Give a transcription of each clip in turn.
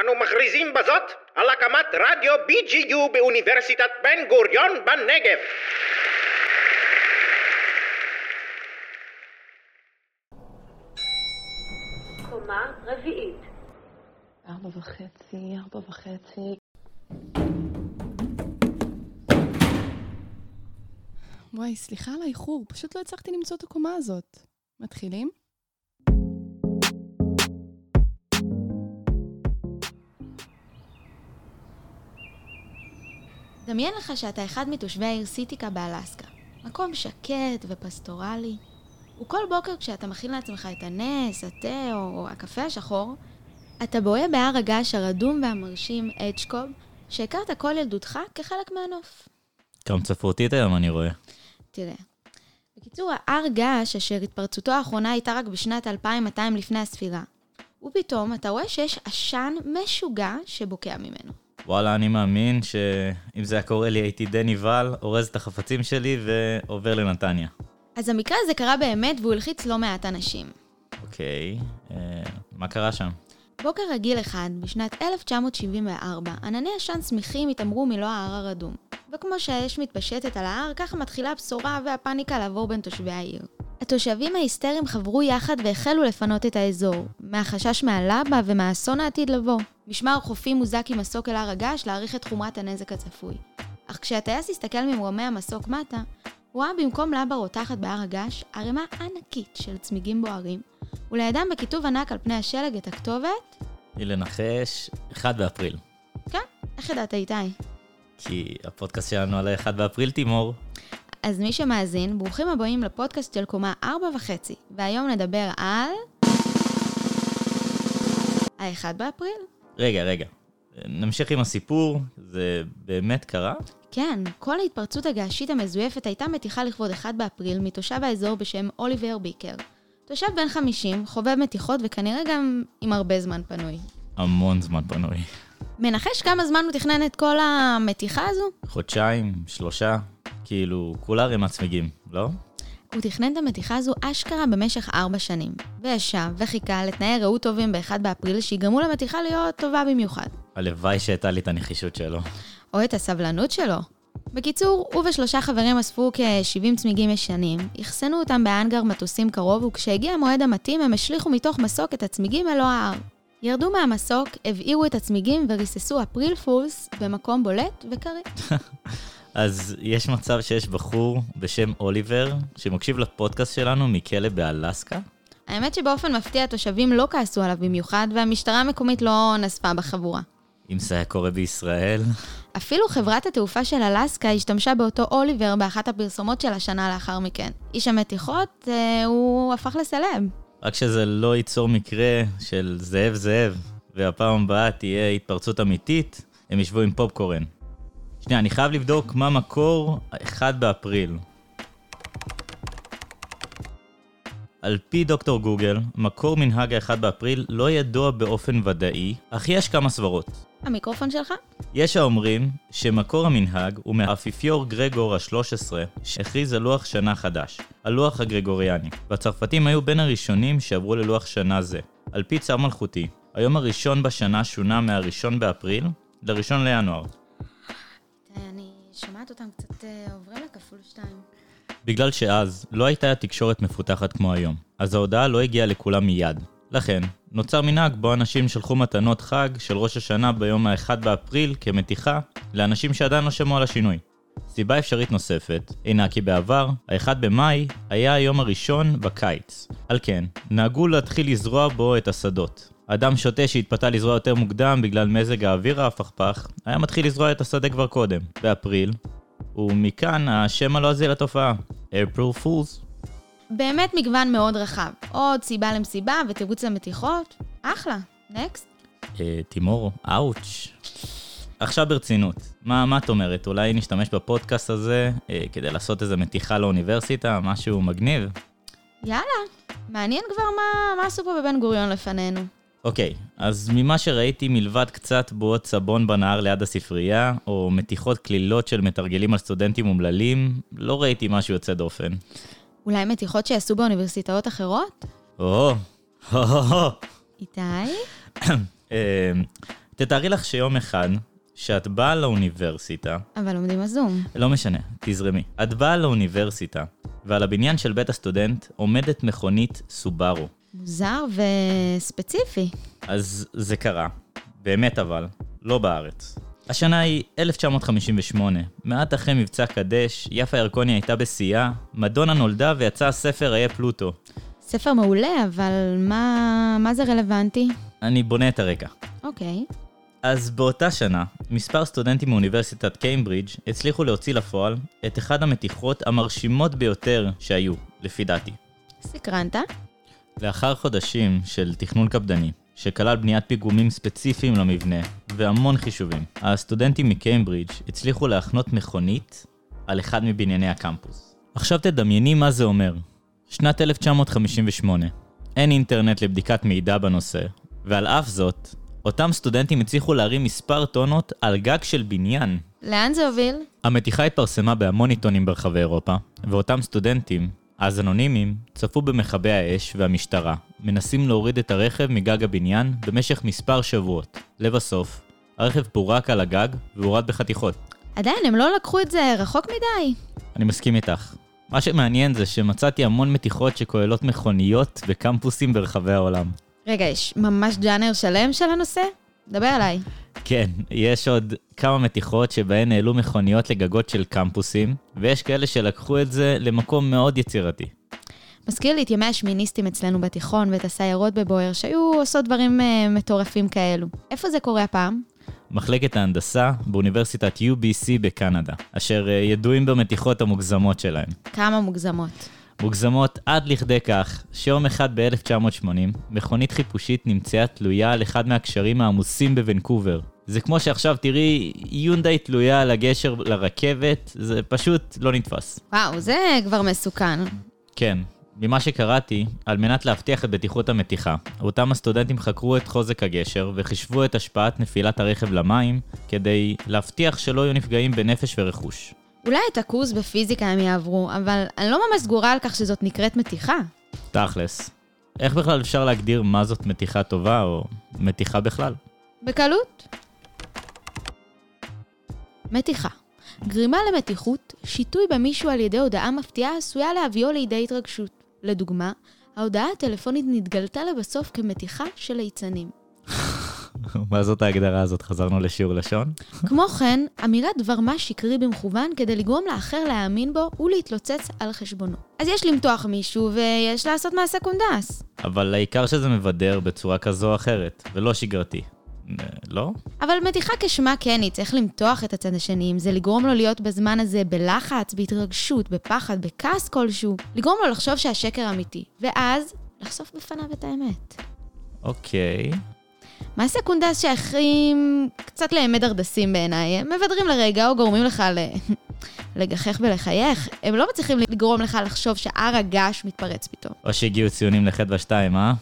אנו מכריזים בזאת על הקמת רדיו BGU באוניברסיטת בן גוריון בנגב. קומה רביעית. ארבע וחצי, ארבע וחצי. וואי, סליחה על האיחור, פשוט לא הצלחתי למצוא את הקומה הזאת. מתחילים? דמיין לך שאתה אחד מתושבי העיר סיטיקה באלסקה. מקום שקט ופסטורלי. וכל בוקר כשאתה מכין לעצמך את הנס, התה או הקפה השחור, אתה בוהה בהר הגעש הרדום והמרשים אדג'קוב, שהכרת כל ילדותך כחלק מהנוף. קמצפרותית היום אני רואה. תראה, בקיצור, ההר געש, אשר התפרצותו האחרונה הייתה רק בשנת 2200 לפני הספירה, ופתאום אתה רואה שיש עשן משוגע שבוקע ממנו. וואלה, אני מאמין שאם זה היה קורה לי הייתי דני ול, אורז את החפצים שלי ועובר לנתניה. אז המקרה הזה קרה באמת והוא הלחיץ לא מעט אנשים. אוקיי, אה, מה קרה שם? בוקר רגיל אחד, בשנת 1974, ענני עשן שמיכים התעמרו מלוא ההר הרדום. וכמו שהאש מתפשטת על ההר, ככה מתחילה הבשורה והפאניקה לעבור בין תושבי העיר. התושבים ההיסטריים חברו יחד והחלו לפנות את האזור, מהחשש מהלבה ומהאסון העתיד לבוא. משמר חופים מוזק עם מסוק אל הר הגעש להעריך את חומרת הנזק הצפוי. אך כשהטייס הסתכל ממרומי המסוק מטה, הוא ראה במקום לבה רותחת בהר הגעש, ערימה ענקית של צמיגים בוערים, ולידם בכיתוב ענק על פני השלג את הכתובת, תני לנחש, 1 באפריל. כן, איך ידעת איתי? כי הפודקאסט שלנו על ה-1 באפריל, תימור. אז מי שמאזין, ברוכים הבאים לפודקאסט של קומה ארבע וחצי, והיום נדבר על... ה-1 באפריל. רגע, רגע. נמשיך עם הסיפור, זה באמת קרה? כן, כל ההתפרצות הגעשית המזויפת הייתה מתיחה לכבוד 1 באפריל מתושב האזור בשם אוליבר ביקר. תושב בן 50, חובב מתיחות וכנראה גם עם הרבה זמן פנוי. המון זמן פנוי. מנחש כמה זמן הוא תכנן את כל המתיחה הזו? חודשיים, שלושה, כאילו, כולה ערימת צמיגים, לא? הוא תכנן את המתיחה הזו אשכרה במשך ארבע שנים, וישב וחיכה לתנאי ראות טובים ב-1 באפריל שיגרמו למתיחה להיות טובה במיוחד. הלוואי שהייתה לי את הנחישות שלו. או את הסבלנות שלו. בקיצור, הוא ושלושה חברים אספו כ-70 צמיגים ישנים, אחסנו אותם בהאנגר מטוסים קרוב, וכשהגיע המועד המתאים הם השליכו מתוך מסוק את הצמיגים אלו ההר. ירדו מהמסוק, הבעירו את הצמיגים וריססו אפריל פולס במקום בולט וקריא. אז יש מצב שיש בחור בשם אוליבר, שמקשיב לפודקאסט שלנו מכלא באלסקה? האמת שבאופן מפתיע התושבים לא כעסו עליו במיוחד, והמשטרה המקומית לא נספה בחבורה. אם זה היה קורה בישראל... אפילו חברת התעופה של אלסקה השתמשה באותו אוליבר באחת הפרסומות של השנה לאחר מכן. איש המתיחות, אה, הוא הפך לסלב. רק שזה לא ייצור מקרה של זאב זאב, והפעם הבאה תהיה התפרצות אמיתית, הם ישבו עם פופקורן. שנייה, אני חייב לבדוק מה מקור 1 באפריל. על פי דוקטור גוגל, מקור מנהג ה-1 באפריל לא ידוע באופן ודאי, אך יש כמה סברות. המיקרופון שלך? יש האומרים שמקור המנהג הוא מהאפיפיור גרגור ה-13 שהכריז על לוח שנה חדש, הלוח הגרגוריאני, והצרפתים היו בין הראשונים שעברו ללוח שנה זה. על פי צו מלכותי, היום הראשון בשנה שונה מהראשון באפריל לראשון לינואר. שומעת אותם קצת אה, עוברים לכפול שתיים. בגלל שאז לא הייתה תקשורת מפותחת כמו היום, אז ההודעה לא הגיעה לכולם מיד. לכן, נוצר מנהג בו אנשים שלחו מתנות חג של ראש השנה ביום ה-1 באפריל כמתיחה לאנשים שעדיין לא שמעו על השינוי. סיבה אפשרית נוספת אינה כי בעבר, ה-1 במאי היה היום הראשון בקיץ. על כן, נהגו להתחיל לזרוע בו את השדות. אדם שוטה שהתפתה לזרוע יותר מוקדם בגלל מזג האוויר ההפכפך, היה מתחיל לזרוע את השדה כבר קודם, באפריל, ומכאן השם הלועזי לתופעה, April Fools. באמת מגוון מאוד רחב. עוד סיבה למסיבה ותירוץ למתיחות. אחלה. נקסט. אה, תימור, אאוץ'. עכשיו ברצינות, מה, מה את אומרת? אולי נשתמש בפודקאסט הזה אה, כדי לעשות איזה מתיחה לאוניברסיטה, משהו מגניב? יאללה. מעניין כבר מה, מה עשו פה בבן גוריון לפנינו. אוקיי, אז ממה שראיתי מלבד קצת בועות סבון בנהר ליד הספרייה, או מתיחות קלילות של מתרגלים על סטודנטים אומללים, לא ראיתי משהו יוצא דופן. אולי מתיחות שיעשו באוניברסיטאות אחרות? או, הו הו. איתי? אה, תתארי לך שיום אחד, שאת באה לאוניברסיטה, אבל לומדים בזום. לא משנה, תזרמי. את באה לאוניברסיטה, ועל הבניין של בית הסטודנט עומדת מכונית סובארו. מוזר וספציפי. אז זה קרה. באמת אבל, לא בארץ. השנה היא 1958, מעט אחרי מבצע קדש, יפה ירקוני הייתה בשיאה, מדונה נולדה ויצא הספר איה פלוטו. ספר מעולה, אבל מה, מה זה רלוונטי? אני בונה את הרקע. אוקיי. אז באותה שנה, מספר סטודנטים מאוניברסיטת קיימברידג' הצליחו להוציא לפועל את אחד המתיחות המרשימות ביותר שהיו, לפי דעתי. סקרנת? לאחר חודשים של תכנון קפדני, שכלל בניית פיגומים ספציפיים למבנה והמון חישובים, הסטודנטים מקיימברידג' הצליחו להחנות מכונית על אחד מבנייני הקמפוס. עכשיו תדמייני מה זה אומר. שנת 1958, אין אינטרנט לבדיקת מידע בנושא, ועל אף זאת, אותם סטודנטים הצליחו להרים מספר טונות על גג של בניין. לאן זה הוביל? המתיחה התפרסמה בהמון עיתונים ברחבי אירופה, ואותם סטודנטים, אז אנונימיים, צפו במכבי האש והמשטרה, מנסים להוריד את הרכב מגג הבניין במשך מספר שבועות. לבסוף, הרכב פורק על הגג והורד בחתיכות. עדיין, הם לא לקחו את זה רחוק מדי. אני מסכים איתך. מה שמעניין זה שמצאתי המון מתיחות שכוללות מכוניות בקמפוסים ברחבי העולם. רגע, יש ממש ג'אנר שלם של הנושא? דבר עליי. כן, יש עוד כמה מתיחות שבהן העלו מכוניות לגגות של קמפוסים, ויש כאלה שלקחו את זה למקום מאוד יצירתי. מזכיר לי את ימי השמיניסטים אצלנו בתיכון ואת הסיירות בבויאר, שהיו עושות דברים uh, מטורפים כאלו. איפה זה קורה הפעם? מחלקת ההנדסה באוניברסיטת UBC בקנדה, אשר אה, ידועים במתיחות המוגזמות שלהם. כמה מוגזמות. מוגזמות עד לכדי כך שיום אחד ב-1980, מכונית חיפושית נמצאה תלויה על אחד מהקשרים העמוסים בוונקובר. זה כמו שעכשיו תראי יונדאי תלויה על הגשר לרכבת, זה פשוט לא נתפס. וואו, זה כבר מסוכן. כן, ממה שקראתי, על מנת להבטיח את בטיחות המתיחה, אותם הסטודנטים חקרו את חוזק הגשר וחישבו את השפעת נפילת הרכב למים, כדי להבטיח שלא יהיו נפגעים בנפש ורכוש. אולי את הקורס בפיזיקה הם יעברו, אבל אני לא ממש סגורה על כך שזאת נקראת מתיחה. תכלס. איך בכלל אפשר להגדיר מה זאת מתיחה טובה, או מתיחה בכלל? בקלות. מתיחה. גרימה למתיחות, שיטוי במישהו על ידי הודעה מפתיעה עשויה להביאו לידי התרגשות. לדוגמה, ההודעה הטלפונית נתגלתה לבסוף כמתיחה של ליצנים. מה זאת ההגדרה הזאת? חזרנו לשיעור לשון? כמו כן, אמירת דבר מה שקרי במכוון כדי לגרום לאחר להאמין בו ולהתלוצץ על חשבונו. אז יש למתוח מישהו ויש לעשות מעשה קונדס. אבל העיקר שזה מבדר בצורה כזו או אחרת, ולא שגרתי. לא? אבל מתיחה כשמה כן היא, צריך למתוח את הצד השני, אם זה לגרום לו להיות בזמן הזה בלחץ, בהתרגשות, בפחד, בכעס כלשהו, לגרום לו לחשוב שהשקר אמיתי, ואז לחשוף בפניו את האמת. אוקיי. מעשה קונדס שייכים קצת לאמת דרדסים בעיניי. הם מבדרים לרגע או גורמים לך ל... לגחך ולחייך. הם לא מצליחים לגרום לך לחשוב שהר הגעש מתפרץ פתאום. או שהגיעו ציונים לחטא ושתיים, אה?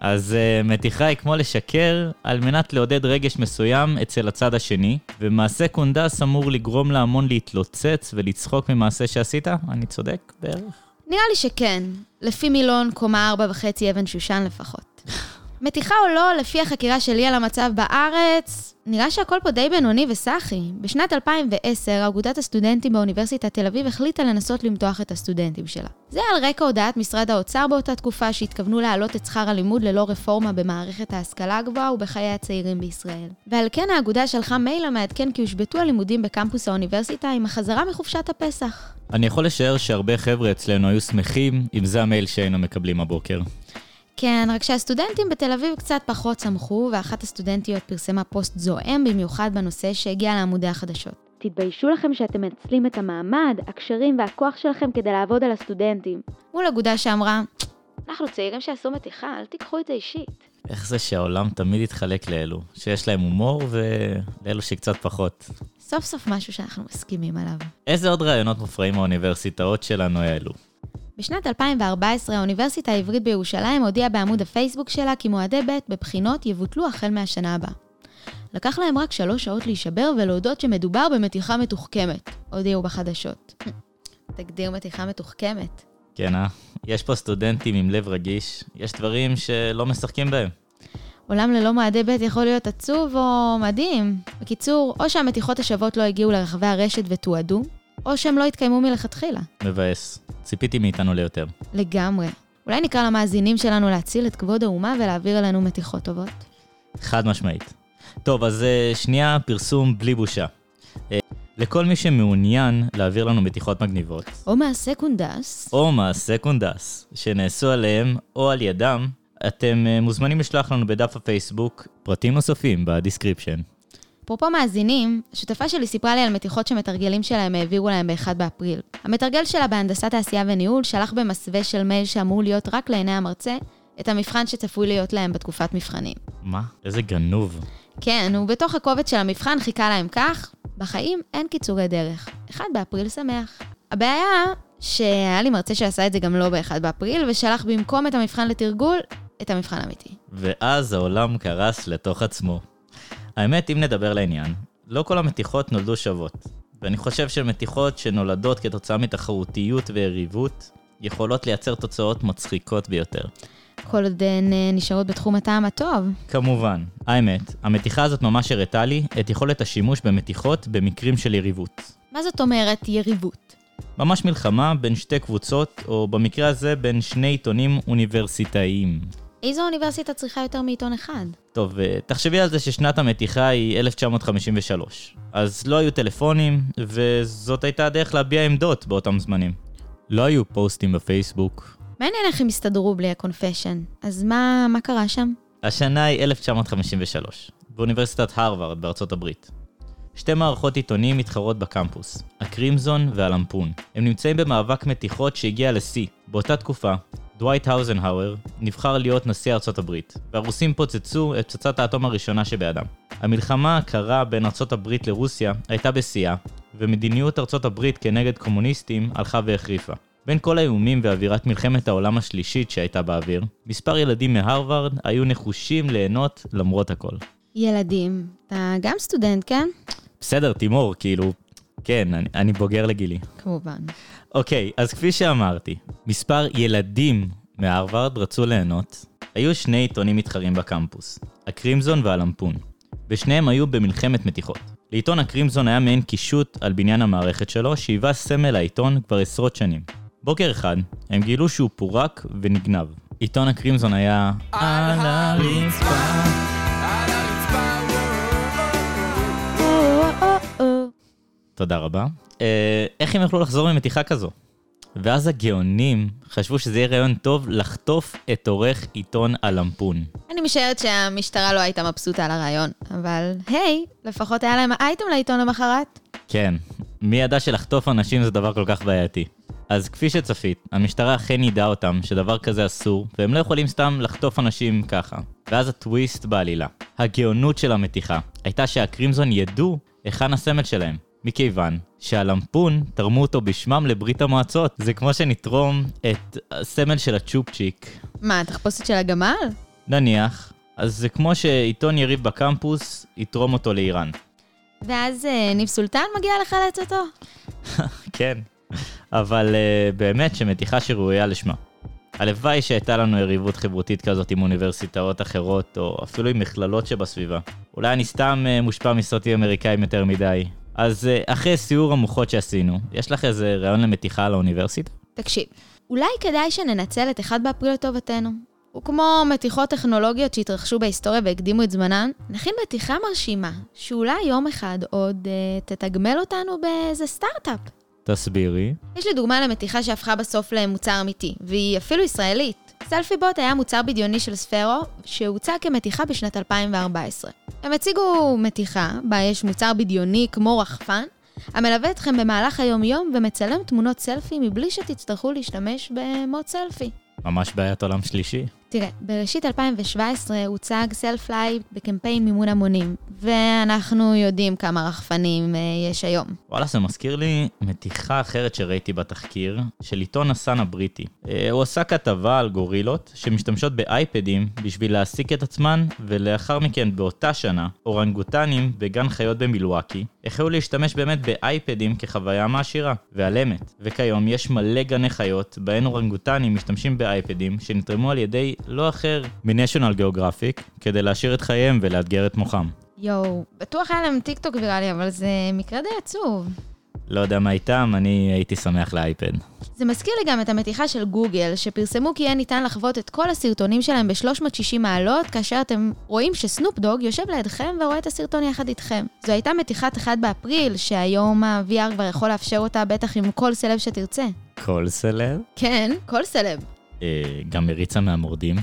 אז uh, מתיחה היא כמו לשקר על מנת לעודד רגש מסוים אצל הצד השני, ומעשה קונדס אמור לגרום להמון להתלוצץ ולצחוק ממעשה שעשית? אני צודק בערך? נראה לי שכן. לפי מילון, קומה ארבע וחצי אבן שושן לפחות. מתיחה או לא, לפי החקירה שלי על המצב בארץ, נראה שהכל פה די בינוני וסאחי. בשנת 2010, אגודת הסטודנטים באוניברסיטת תל אביב החליטה לנסות למתוח את הסטודנטים שלה. זה על רקע הודעת משרד האוצר באותה תקופה שהתכוונו להעלות את שכר הלימוד ללא רפורמה במערכת ההשכלה הגבוהה ובחיי הצעירים בישראל. ועל כן האגודה שלחה מייל המעדכן כי הושבתו הלימודים בקמפוס האוניברסיטה עם החזרה מחופשת הפסח. אני יכול לשער שהרבה חבר'ה אצלנו היו שמחים אם זה המייל שהיינו מקבלים הבוקר. כן, רק שהסטודנטים בתל אביב קצת פחות צמחו, ואחת הסטודנטיות פרסמה פוסט זועם במיוחד בנושא שהגיע לעמודי החדשות. תתביישו לכם שאתם מנצלים את המעמד, הקשרים והכוח שלכם כדי לעבוד על הסטודנטים. מול אגודה שאמרה, אנחנו צעירים שעשו מתיחה, אל תיקחו את זה אישית. איך זה שהעולם תמיד יתחלק לאלו, שיש להם הומור ולאלו שקצת פחות. סוף סוף משהו שאנחנו מסכימים עליו. איזה עוד רעיונות מופרעים האוניברסיטאות שלנו העלו? בשנת 2014 האוניברסיטה העברית בירושלים הודיעה בעמוד הפייסבוק שלה כי מועדי ב' בבחינות יבוטלו החל מהשנה הבאה. לקח להם רק שלוש שעות להישבר ולהודות שמדובר במתיחה מתוחכמת, הודיעו בחדשות. תגדיר מתיחה מתוחכמת. כן, אה? יש פה סטודנטים עם לב רגיש, יש דברים שלא משחקים בהם. עולם ללא מועדי ב' יכול להיות עצוב או מדהים. בקיצור, או שהמתיחות השוות לא הגיעו לרחבי הרשת ותועדו, או שהם לא התקיימו מלכתחילה. מבאס. ציפיתי מאיתנו ליותר. לגמרי. אולי נקרא למאזינים שלנו להציל את כבוד האומה ולהעביר אלינו מתיחות טובות? חד משמעית. טוב, אז אה, שנייה פרסום בלי בושה. אה, לכל מי שמעוניין להעביר לנו מתיחות מגניבות, או מהסקונדס, או מעשה קונדס, שנעשו עליהם או על ידם, אתם אה, מוזמנים לשלוח לנו בדף הפייסבוק פרטים נוספים ב description. אפרופו מאזינים, השותפה שלי סיפרה לי על מתיחות שמתרגלים שלהם העבירו להם ב-1 באפריל. המתרגל שלה בהנדסת תעשייה וניהול שלח במסווה של מייל שאמור להיות רק לעיני המרצה, את המבחן שצפוי להיות להם בתקופת מבחנים. מה? איזה גנוב. כן, ובתוך הקובץ של המבחן חיכה להם כך, בחיים אין קיצורי דרך. 1 באפריל שמח. הבעיה שהיה לי מרצה שעשה את זה גם לא ב-1 באפריל, ושלח במקום את המבחן לתרגול, את המבחן האמיתי. ואז העולם קרס לתוך עצמו. האמת, אם נדבר לעניין, לא כל המתיחות נולדו שוות. ואני חושב שמתיחות שנולדות כתוצאה מתחרותיות ויריבות, יכולות לייצר תוצאות מצחיקות ביותר. כל עוד הן אה, נשארות בתחום הטעם הטוב. כמובן. האמת, המתיחה הזאת ממש הראתה לי את יכולת השימוש במתיחות במקרים של יריבות. מה זאת אומרת יריבות? ממש מלחמה בין שתי קבוצות, או במקרה הזה בין שני עיתונים אוניברסיטאיים. איזו אוניברסיטה צריכה יותר מעיתון אחד? טוב, אה, תחשבי על זה ששנת המתיחה היא 1953. אז לא היו טלפונים, וזאת הייתה הדרך להביע עמדות באותם זמנים. לא היו פוסטים בפייסבוק. מעניין איך הם הסתדרו בלי הקונפשן. אז מה, מה קרה שם? השנה היא 1953, באוניברסיטת הרווארד בארצות הברית. שתי מערכות עיתונים מתחרות בקמפוס, הקרימזון והלמפון. הם נמצאים במאבק מתיחות שהגיע לשיא. באותה תקופה, דווייט האוזנהאואר נבחר להיות נשיא ארצות הברית, והרוסים פוצצו את פצצת האטום הראשונה שבידם. המלחמה הקרה בין ארצות הברית לרוסיה הייתה בשיאה, ומדיניות ארצות הברית כנגד קומוניסטים הלכה והחריפה. בין כל האיומים ואווירת מלחמת העולם השלישית שהייתה באוויר, מספר ילדים מהרווארד היו נחושים ליהנות למרות הכל. ילדים. אתה גם סטודנט, כן? בסדר, תימור, כאילו, כן, אני, אני בוגר לגילי. כמובן. אוקיי, אז כפי שאמרתי, מספר ילדים מהרווארד רצו ליהנות. היו שני עיתונים מתחרים בקמפוס, הקרימזון והלמפון. ושניהם היו במלחמת מתיחות. לעיתון הקרימזון היה מעין קישוט על בניין המערכת שלו, שהיווה סמל העיתון כבר עשרות שנים. בוקר אחד, הם גילו שהוא פורק ונגנב. עיתון הקרימזון היה... על הרצפה. תודה רבה. אה, איך הם יכלו לחזור ממתיחה כזו? ואז הגאונים חשבו שזה יהיה רעיון טוב לחטוף את עורך עיתון הלמפון. אני משערת שהמשטרה לא הייתה מבסוטה על הרעיון, אבל היי, לפחות היה להם אייטם לעיתון למחרת. כן, מי ידע שלחטוף אנשים זה דבר כל כך בעייתי. אז כפי שצפית, המשטרה אכן ידעה אותם שדבר כזה אסור, והם לא יכולים סתם לחטוף אנשים ככה. ואז הטוויסט בעלילה. הגאונות של המתיחה הייתה שהקרימזון ידעו היכן הסמל שלהם. מכיוון שהלמפון תרמו אותו בשמם לברית המועצות. זה כמו שנתרום את הסמל של הצ'ופצ'יק. מה, התחפושת של הגמל? נניח, אז זה כמו שעיתון יריב בקמפוס יתרום אותו לאיראן. ואז אה, ניב סולטן מגיע לחלץ אותו? כן, אבל uh, באמת שמתיחה שראויה לשמה. הלוואי שהייתה לנו יריבות חברותית כזאת עם אוניברסיטאות אחרות, או אפילו עם מכללות שבסביבה. אולי אני סתם uh, מושפע מסרטים אמריקאים יותר מדי. אז uh, אחרי סיור המוחות שעשינו, יש לך איזה רעיון למתיחה לאוניברסיטה? תקשיב, אולי כדאי שננצל את 1 באפריל לטובתנו. וכמו מתיחות טכנולוגיות שהתרחשו בהיסטוריה והקדימו את זמנן, נכין מתיחה מרשימה, שאולי יום אחד עוד uh, תתגמל אותנו באיזה סטארט-אפ. תסבירי. יש לי דוגמה למתיחה שהפכה בסוף למוצר אמיתי, והיא אפילו ישראלית. Selfie Bot היה מוצר בדיוני של ספרו, שהוצג כמתיחה בשנת 2014. הם הציגו מתיחה, בה יש מוצר בדיוני כמו רחפן, המלווה אתכם במהלך היום-יום ומצלם תמונות סלפי מבלי שתצטרכו להשתמש במוט סלפי. ממש בעיית עולם שלישי. תראה, בראשית 2017 הוצג Self Live בקמפיין מימון המונים, ואנחנו יודעים כמה רחפנים אה, יש היום. וואלה, זה מזכיר לי מתיחה אחרת שראיתי בתחקיר, של עיתון הסאן הבריטי. אה, הוא עשה כתבה על גורילות שמשתמשות באייפדים בשביל להעסיק את עצמן, ולאחר מכן באותה שנה, אורנגוטנים בגן חיות במילואקי החלו להשתמש באמת באייפדים כחוויה מעשירה, ועל אמת. וכיום יש מלא גני חיות, בהן אורנגוטנים משתמשים באייפדים שנתרמו על ידי לא אחר מ-National Geographic, כדי להעשיר את חייהם ולאתגר את מוחם. יואו, בטוח היה להם טיק טוק ויראלי, אבל זה מקרה די עצוב. לא יודע מה איתם, אני הייתי שמח ל iPad. זה מזכיר לי גם את המתיחה של גוגל, שפרסמו כי יהיה ניתן לחוות את כל הסרטונים שלהם ב-360 מעלות, כאשר אתם רואים שסנופ דוג יושב לידכם ורואה את הסרטון יחד איתכם. זו הייתה מתיחת 1 באפריל, שהיום ה-VR כבר יכול לאפשר אותה בטח עם כל סלב שתרצה. כל סלב? כן, כל סלב. אה, גם מריצה מהמורדים.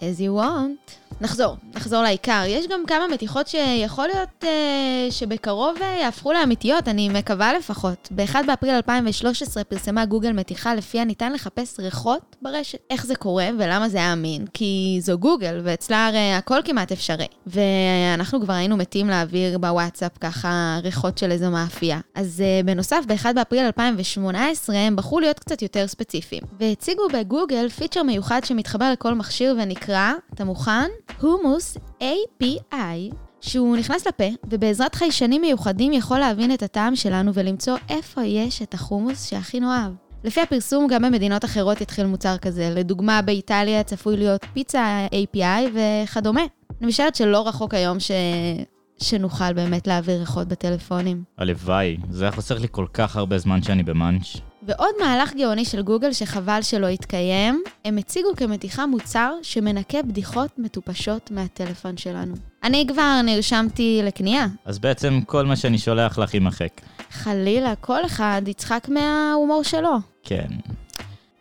as you want. נחזור, נחזור לעיקר. יש גם כמה מתיחות שיכול להיות אה, שבקרוב אה, יהפכו לאמיתיות, אני מקווה לפחות. ב-1 באפריל 2013 פרסמה גוגל מתיחה לפיה ניתן לחפש ריחות ברשת. איך זה קורה ולמה זה היה אמין? כי זו גוגל, ואצלה הרי הכל כמעט אפשרי. ואנחנו כבר היינו מתים להעביר בוואטסאפ ככה ריחות של איזו מאפייה. אז אה, בנוסף, ב-1 באפריל 2018 הם בחרו להיות קצת יותר ספציפיים. והציגו בגוגל feature מיוחד שמתחבר לכל מכשיר ונקרא, אתה מוכן? הומוס API, שהוא נכנס לפה, ובעזרת חיישנים מיוחדים יכול להבין את הטעם שלנו ולמצוא איפה יש את החומוס שהכי נאהב. לפי הפרסום, גם במדינות אחרות יתחיל מוצר כזה. לדוגמה, באיטליה צפוי להיות פיצה API וכדומה. אני משערת שלא רחוק היום ש... שנוכל באמת להעביר ריחות בטלפונים. הלוואי, זה היה חוסך לי כל כך הרבה זמן שאני במאנץ'. ועוד מהלך גאוני של גוגל שחבל שלא יתקיים, הם הציגו כמתיחה מוצר שמנקה בדיחות מטופשות מהטלפון שלנו. אני כבר נרשמתי לקנייה. אז בעצם כל מה שאני שולח לך יימחק. חלילה, כל אחד יצחק מההומור שלו. כן.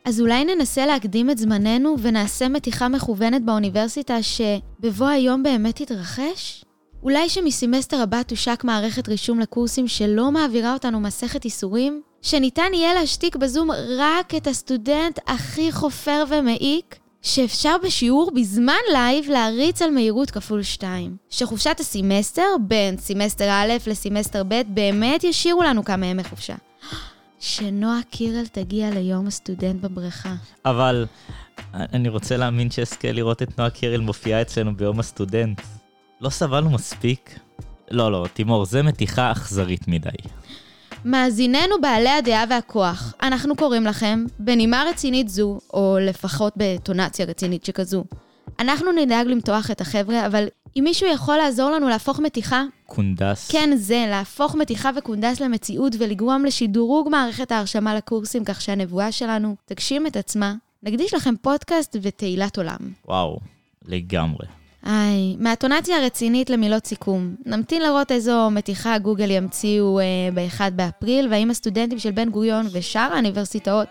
אז אולי ננסה להקדים את זמננו ונעשה מתיחה מכוונת באוניברסיטה שבבוא היום באמת תתרחש? אולי שמסמסטר הבא תושק מערכת רישום לקורסים שלא מעבירה אותנו מסכת איסורים? שניתן יהיה להשתיק בזום רק את הסטודנט הכי חופר ומעיק? שאפשר בשיעור בזמן live להריץ על מהירות כפול 2. שחופשת הסמסטר בין סמסטר א' לסמסטר ב' באמת ישאירו לנו כמה ימי חופשה. שנועה קירל תגיע ליום הסטודנט בבריכה. אבל אני רוצה להאמין שאזכה לראות את נועה קירל מופיעה אצלנו ביום הסטודנט. לא סבלנו מספיק? לא, לא, תימור, זה מתיחה אכזרית מדי. מאזיננו בעלי הדעה והכוח, אנחנו קוראים לכם, בנימה רצינית זו, או לפחות באינטונציה רצינית שכזו. אנחנו נדאג למתוח את החבר'ה, אבל אם מישהו יכול לעזור לנו להפוך מתיחה... קונדס. כן, זה, להפוך מתיחה וקונדס למציאות ולגרום לשדרוג מערכת ההרשמה לקורסים כך שהנבואה שלנו תגשים את עצמה, נקדיש לכם פודקאסט ותהילת עולם. וואו, לגמרי. איי, מהאינטונציה הרצינית למילות סיכום. נמתין לראות איזו מתיחה גוגל ימציאו אה, ב-1 באפריל, והאם הסטודנטים של בן גוריון ושאר האוניברסיטאות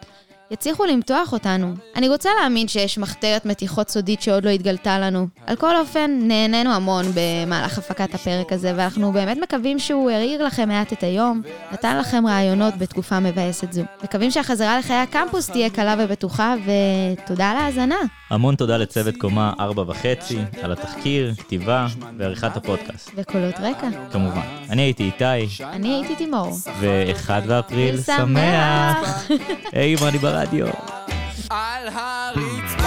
יצליחו למתוח אותנו. אני רוצה להאמין שיש מחתרת מתיחות סודית שעוד לא התגלתה לנו. על כל אופן, נהנינו המון במהלך הפקת הפרק הזה, ואנחנו באמת מקווים שהוא העיר לכם מעט את היום, נתן לכם רעיונות בתקופה מבאסת זו. מקווים שהחזרה לחיי הקמפוס תהיה קלה ובטוחה, ותודה על ההאזנה. המון תודה לצוות קומה ארבע וחצי, על התחקיר, כתיבה ועריכת הפודקאסט. וקולות רקע. כמובן. אני הייתי איתי, אני הייתי תימור. ואחד באפריל שמח. שמח. היי, מה אני radio. Al-Haritz.